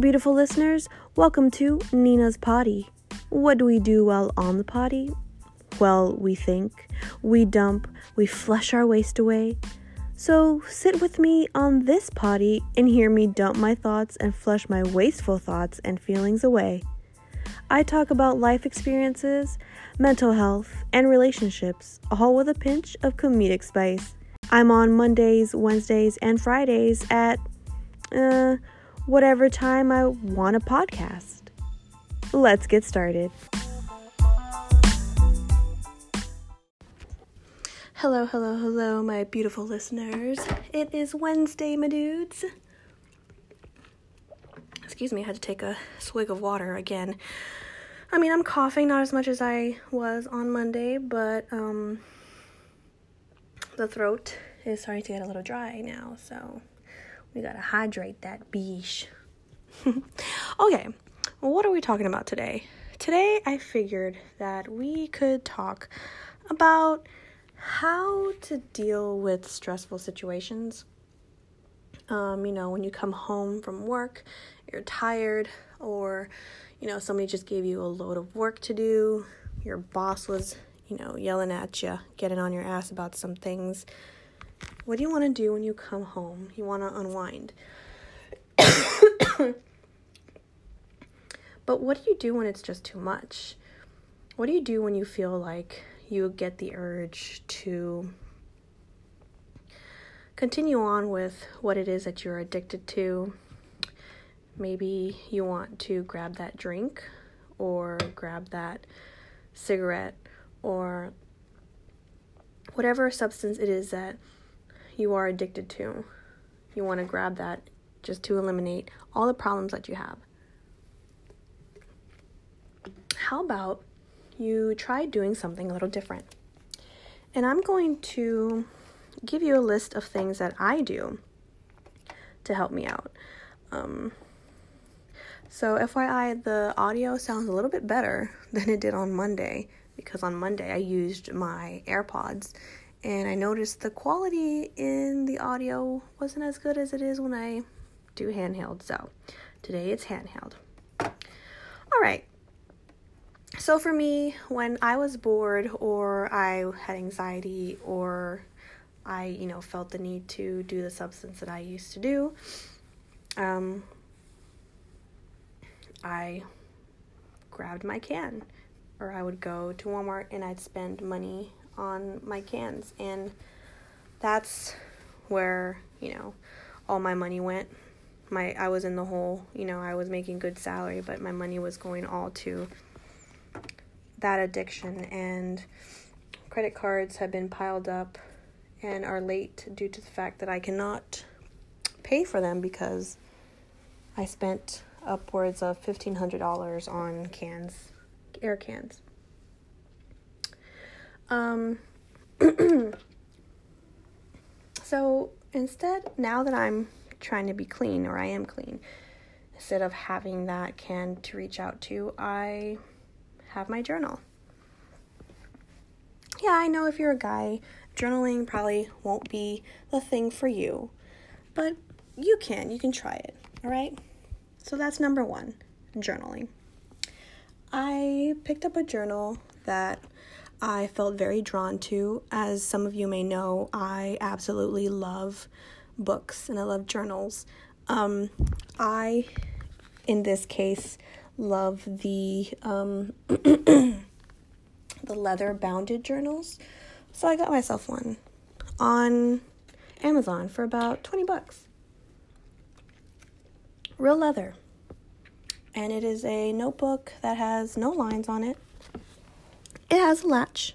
Beautiful listeners, welcome to Nina's Potty. What do we do while on the potty? Well, we think, we dump, we flush our waste away. So sit with me on this potty and hear me dump my thoughts and flush my wasteful thoughts and feelings away. I talk about life experiences, mental health, and relationships, all with a pinch of comedic spice. I'm on Mondays, Wednesdays, and Fridays at uh, whatever time I want a podcast. Let's get started. Hello, hello, hello, my beautiful listeners. It is Wednesday, my dudes. Excuse me, I had to take a swig of water again. I mean, I'm coughing not as much as I was on Monday, but um the throat is starting to get a little dry now, so we gotta hydrate that beesh. okay, well, what are we talking about today? Today, I figured that we could talk about how to deal with stressful situations. Um, you know, when you come home from work, you're tired, or you know, somebody just gave you a load of work to do, your boss was you know, yelling at you, getting on your ass about some things. What do you want to do when you come home? You want to unwind. but what do you do when it's just too much? What do you do when you feel like you get the urge to continue on with what it is that you're addicted to? Maybe you want to grab that drink or grab that cigarette or whatever substance it is that you are addicted to. You want to grab that just to eliminate all the problems that you have. How about you try doing something a little different? And I'm going to give you a list of things that I do to help me out. Um, so, FYI, the audio sounds a little bit better than it did on Monday because on Monday I used my AirPods and I noticed the quality in the audio wasn't as good as it is when I do handheld. So today it's handheld. All right. So for me, when I was bored or I had anxiety or I, you know, felt the need to do the substance that I used to do, um, I grabbed my can or I would go to Walmart and I'd spend money on my cans. And that's where, you know, all my money went. My I was in the hole, you know, I was making good salary, but my money was going all to that addiction and credit cards have been piled up and are late due to the fact that I cannot pay for them because I spent upwards of $1500 on cans air cans. Um, so instead, now that I'm trying to be clean, or I am clean, instead of having that can to reach out to, I have my journal. Yeah, I know if you're a guy, journaling probably won't be the thing for you, but you can. You can try it, all right? So that's number one journaling. I picked up a journal that I felt very drawn to. As some of you may know, I absolutely love books and I love journals. Um, I, in this case, love the um, the leather bounded journals. So I got myself one on Amazon for about 20 bucks. Real leather and it is a notebook that has no lines on it. It has a latch.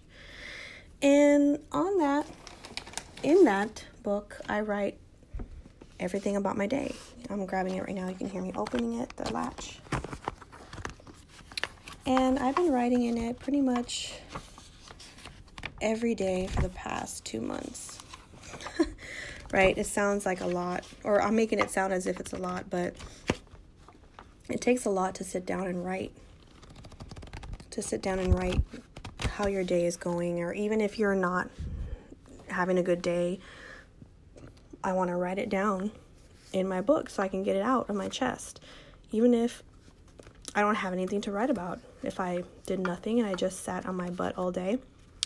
And on that, in that book, I write everything about my day. I'm grabbing it right now. You can hear me opening it, the latch. And I've been writing in it pretty much every day for the past two months. right? It sounds like a lot, or I'm making it sound as if it's a lot, but it takes a lot to sit down and write. To sit down and write how your day is going, or even if you're not having a good day, I want to write it down in my book so I can get it out of my chest. even if I don't have anything to write about. If I did nothing and I just sat on my butt all day,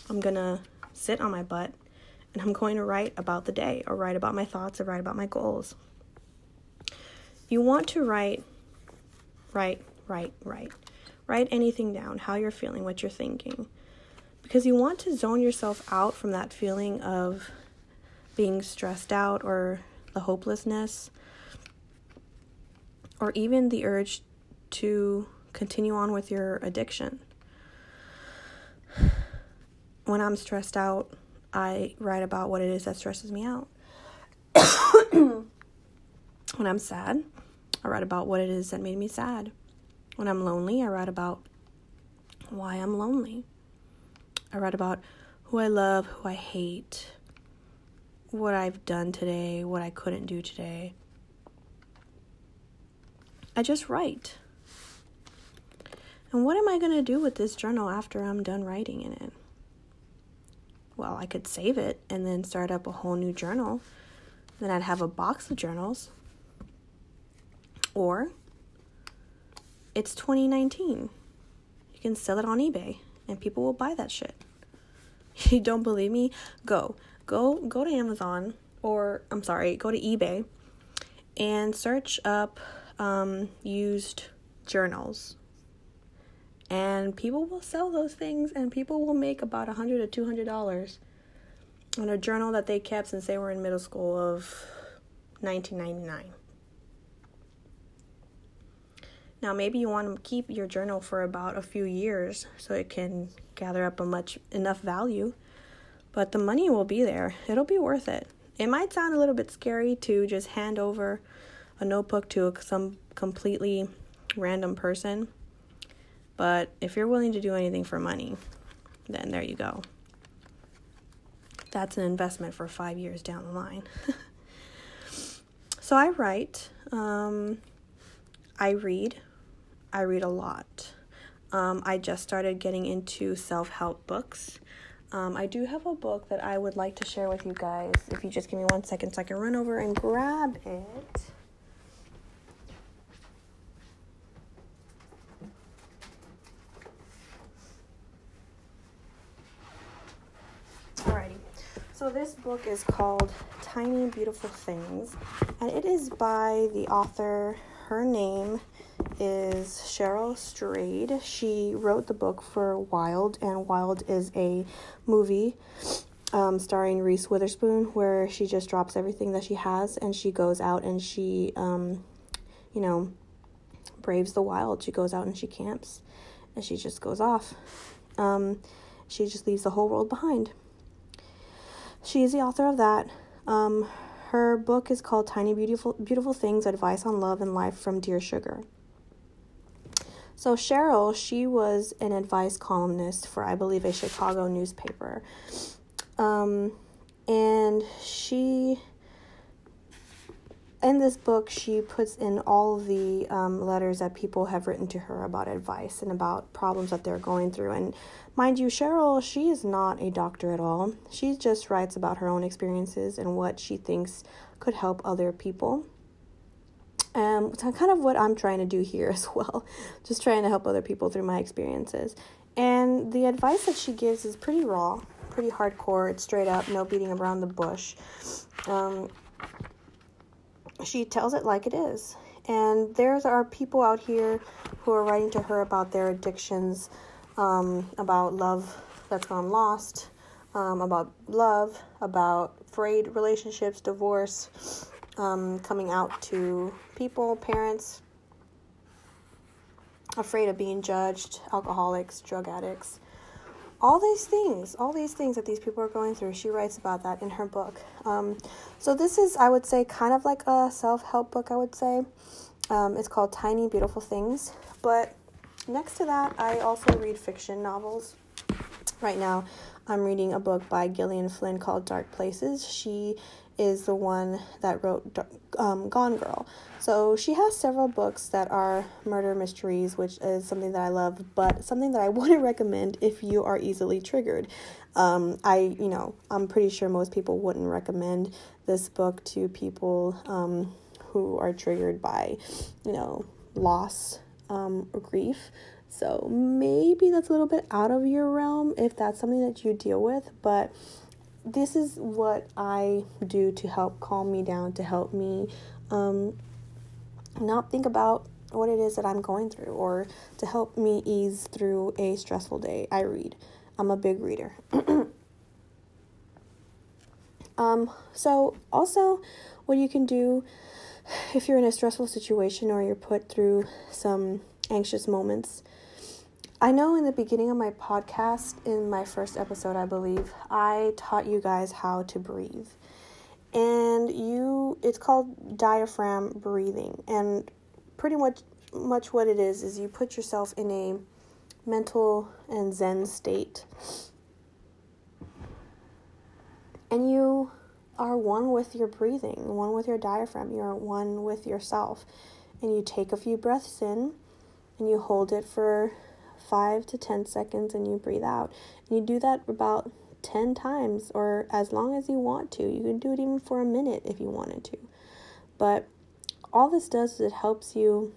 I'm gonna sit on my butt and I'm going to write about the day or write about my thoughts or write about my goals. You want to write, write, write, write. Write anything down, how you're feeling, what you're thinking. Because you want to zone yourself out from that feeling of being stressed out or the hopelessness or even the urge to continue on with your addiction. When I'm stressed out, I write about what it is that stresses me out. when I'm sad, I write about what it is that made me sad. When I'm lonely, I write about why I'm lonely. I write about who I love, who I hate, what I've done today, what I couldn't do today. I just write. And what am I going to do with this journal after I'm done writing in it? Well, I could save it and then start up a whole new journal. Then I'd have a box of journals. Or it's 2019. You can sell it on eBay and people will buy that shit. You don't believe me? Go. Go go to Amazon or I'm sorry, go to eBay and search up um, used journals and people will sell those things and people will make about a hundred or two hundred dollars on a journal that they kept since they were in middle school of 1999 now maybe you want to keep your journal for about a few years so it can gather up a much enough value but the money will be there it'll be worth it it might sound a little bit scary to just hand over a notebook to some completely random person but if you're willing to do anything for money, then there you go. That's an investment for five years down the line. so I write, um, I read, I read a lot. Um, I just started getting into self help books. Um, I do have a book that I would like to share with you guys. If you just give me one second so I can run over and grab it. So, this book is called Tiny Beautiful Things, and it is by the author. Her name is Cheryl Strayed. She wrote the book for Wild, and Wild is a movie um, starring Reese Witherspoon where she just drops everything that she has and she goes out and she, um, you know, braves the wild. She goes out and she camps and she just goes off. Um, she just leaves the whole world behind. She is the author of that. Um, her book is called Tiny Beautiful Beautiful Things: Advice on Love and Life from Dear Sugar. So Cheryl, she was an advice columnist for I believe a Chicago newspaper. Um, and she in this book, she puts in all the um, letters that people have written to her about advice and about problems that they're going through. And mind you, Cheryl, she is not a doctor at all. She just writes about her own experiences and what she thinks could help other people. Um, so kind of what I'm trying to do here as well, just trying to help other people through my experiences. And the advice that she gives is pretty raw, pretty hardcore. It's straight up, no beating around the bush. Um, she tells it like it is. And there are people out here who are writing to her about their addictions, um, about love that's gone lost, um, about love, about frayed relationships, divorce, um, coming out to people, parents, afraid of being judged, alcoholics, drug addicts all these things, all these things that these people are going through. She writes about that in her book. Um, so this is, I would say, kind of like a self-help book. I would say um, it's called Tiny Beautiful Things. But next to that, I also read fiction novels. Right now, I'm reading a book by Gillian Flynn called Dark Places. She is the one that wrote um, Gone Girl. So she has several books that are murder mysteries, which is something that I love, but something that I wouldn't recommend if you are easily triggered. Um, I, you know, I'm pretty sure most people wouldn't recommend this book to people um, who are triggered by, you know, loss um, or grief. So maybe that's a little bit out of your realm if that's something that you deal with. But this is what I do to help calm me down, to help me um, not think about what it is that I'm going through, or to help me ease through a stressful day. I read. I'm a big reader. um, so, also, what you can do if you're in a stressful situation or you're put through some anxious moments. I know in the beginning of my podcast, in my first episode, I believe, I taught you guys how to breathe. And you it's called diaphragm breathing. And pretty much much what it is is you put yourself in a mental and zen state. And you are one with your breathing, one with your diaphragm, you're one with yourself. And you take a few breaths in and you hold it for five to 10 seconds and you breathe out. And you do that about 10 times or as long as you want to. You can do it even for a minute if you wanted to. But all this does is it helps you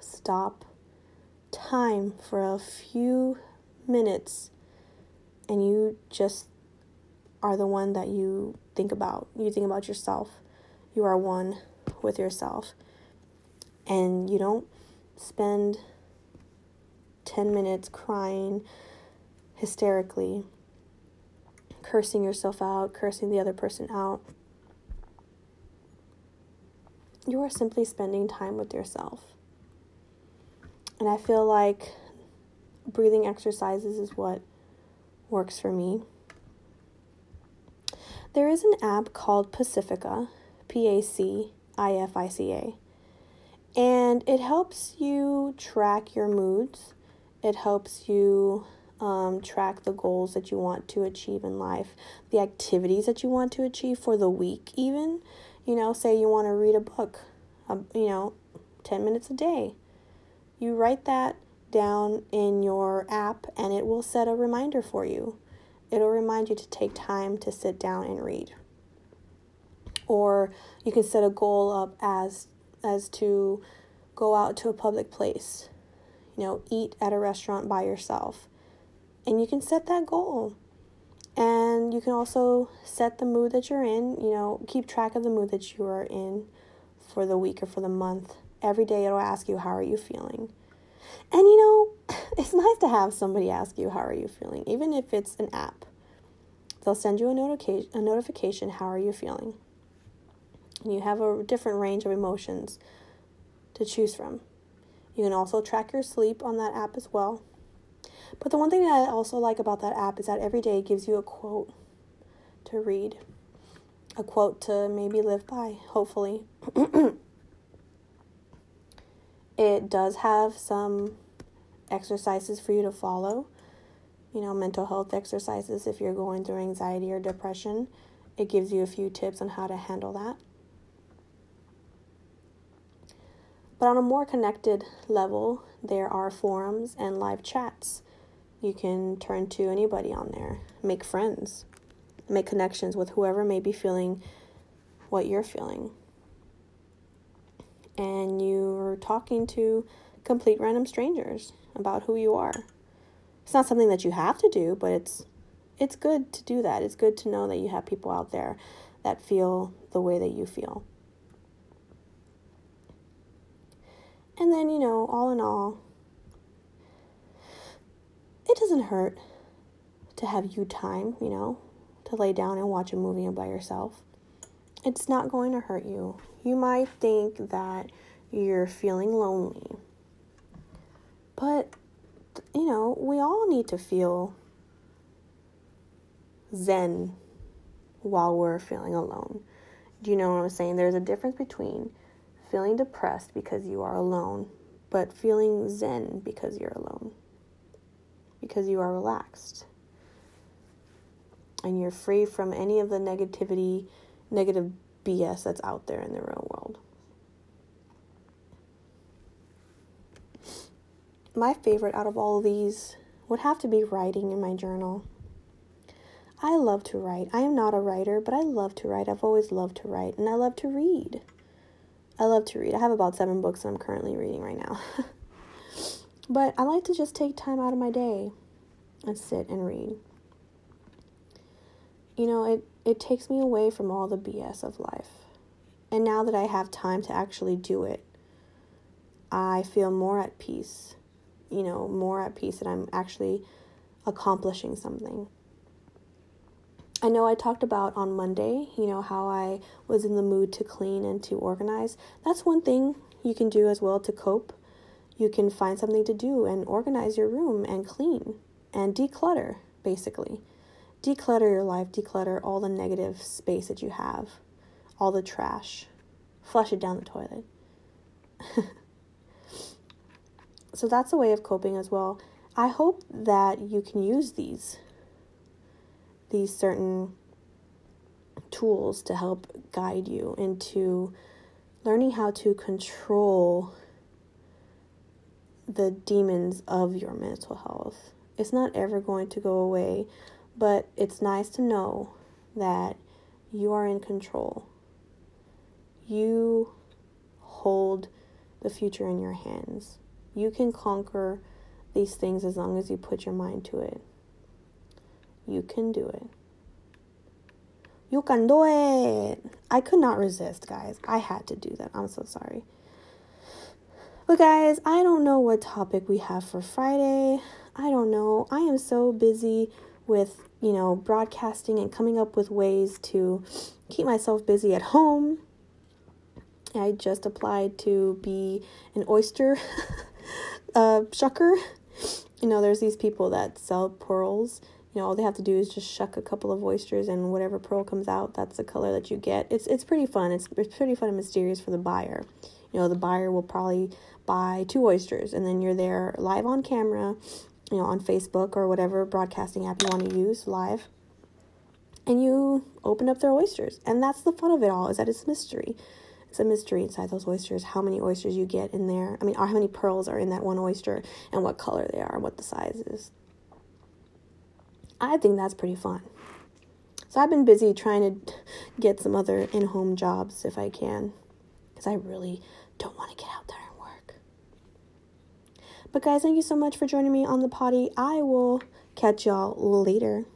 stop time for a few minutes and you just are the one that you think about. You think about yourself. You are one with yourself. And you don't spend 10 minutes crying hysterically, cursing yourself out, cursing the other person out. You are simply spending time with yourself. And I feel like breathing exercises is what works for me. There is an app called Pacifica, P A C I F I C A, and it helps you track your moods. It helps you um, track the goals that you want to achieve in life, the activities that you want to achieve for the week, even. You know, say you want to read a book, um, you know, 10 minutes a day. You write that down in your app and it will set a reminder for you it'll remind you to take time to sit down and read. Or you can set a goal up as as to go out to a public place. Know, eat at a restaurant by yourself. And you can set that goal. And you can also set the mood that you're in, you know, keep track of the mood that you are in for the week or for the month. Every day it'll ask you, How are you feeling? And you know, it's nice to have somebody ask you, How are you feeling? Even if it's an app. They'll send you a, notification, a notification, How are you feeling? And you have a different range of emotions to choose from. You can also track your sleep on that app as well. But the one thing that I also like about that app is that every day it gives you a quote to read, a quote to maybe live by, hopefully. It does have some exercises for you to follow, you know, mental health exercises if you're going through anxiety or depression. It gives you a few tips on how to handle that. But on a more connected level, there are forums and live chats. You can turn to anybody on there, make friends, make connections with whoever may be feeling what you're feeling and you're talking to complete random strangers about who you are. It's not something that you have to do, but it's it's good to do that. It's good to know that you have people out there that feel the way that you feel. And then, you know, all in all, it doesn't hurt to have you time, you know, to lay down and watch a movie by yourself. It's not going to hurt you you might think that you're feeling lonely. But, you know, we all need to feel zen while we're feeling alone. Do you know what I'm saying? There's a difference between feeling depressed because you are alone, but feeling zen because you're alone. Because you are relaxed. And you're free from any of the negativity, negative BS that's out there in the real world. My favorite out of all of these would have to be writing in my journal. I love to write. I am not a writer, but I love to write. I've always loved to write, and I love to read. I love to read. I have about seven books that I'm currently reading right now. but I like to just take time out of my day and sit and read. You know, it, it takes me away from all the BS of life. And now that I have time to actually do it, I feel more at peace. You know, more at peace that I'm actually accomplishing something. I know I talked about on Monday, you know, how I was in the mood to clean and to organize. That's one thing you can do as well to cope. You can find something to do and organize your room and clean and declutter, basically. Declutter your life, declutter all the negative space that you have, all the trash. Flush it down the toilet. so that's a way of coping as well. I hope that you can use these these certain tools to help guide you into learning how to control the demons of your mental health. It's not ever going to go away, but it's nice to know that you are in control. You hold the future in your hands. You can conquer these things as long as you put your mind to it. You can do it. You can do it. I could not resist, guys. I had to do that. I'm so sorry. But, guys, I don't know what topic we have for Friday. I don't know. I am so busy with, you know, broadcasting and coming up with ways to keep myself busy at home. I just applied to be an oyster uh, shucker. You know, there's these people that sell pearls you know all they have to do is just shuck a couple of oysters and whatever pearl comes out that's the color that you get. It's it's pretty fun. It's, it's pretty fun and mysterious for the buyer. You know the buyer will probably buy two oysters and then you're there live on camera you know on facebook or whatever broadcasting app you want to use live and you open up their oysters. And that's the fun of it all is that it's a mystery. It's a mystery inside those oysters how many oysters you get in there. I mean how many pearls are in that one oyster and what color they are and what the size is I think that's pretty fun. So I've been busy trying to get some other in home jobs if I can, because I really don't want to get out there and work. But guys, thank you so much for joining me on the potty. I will catch y'all later.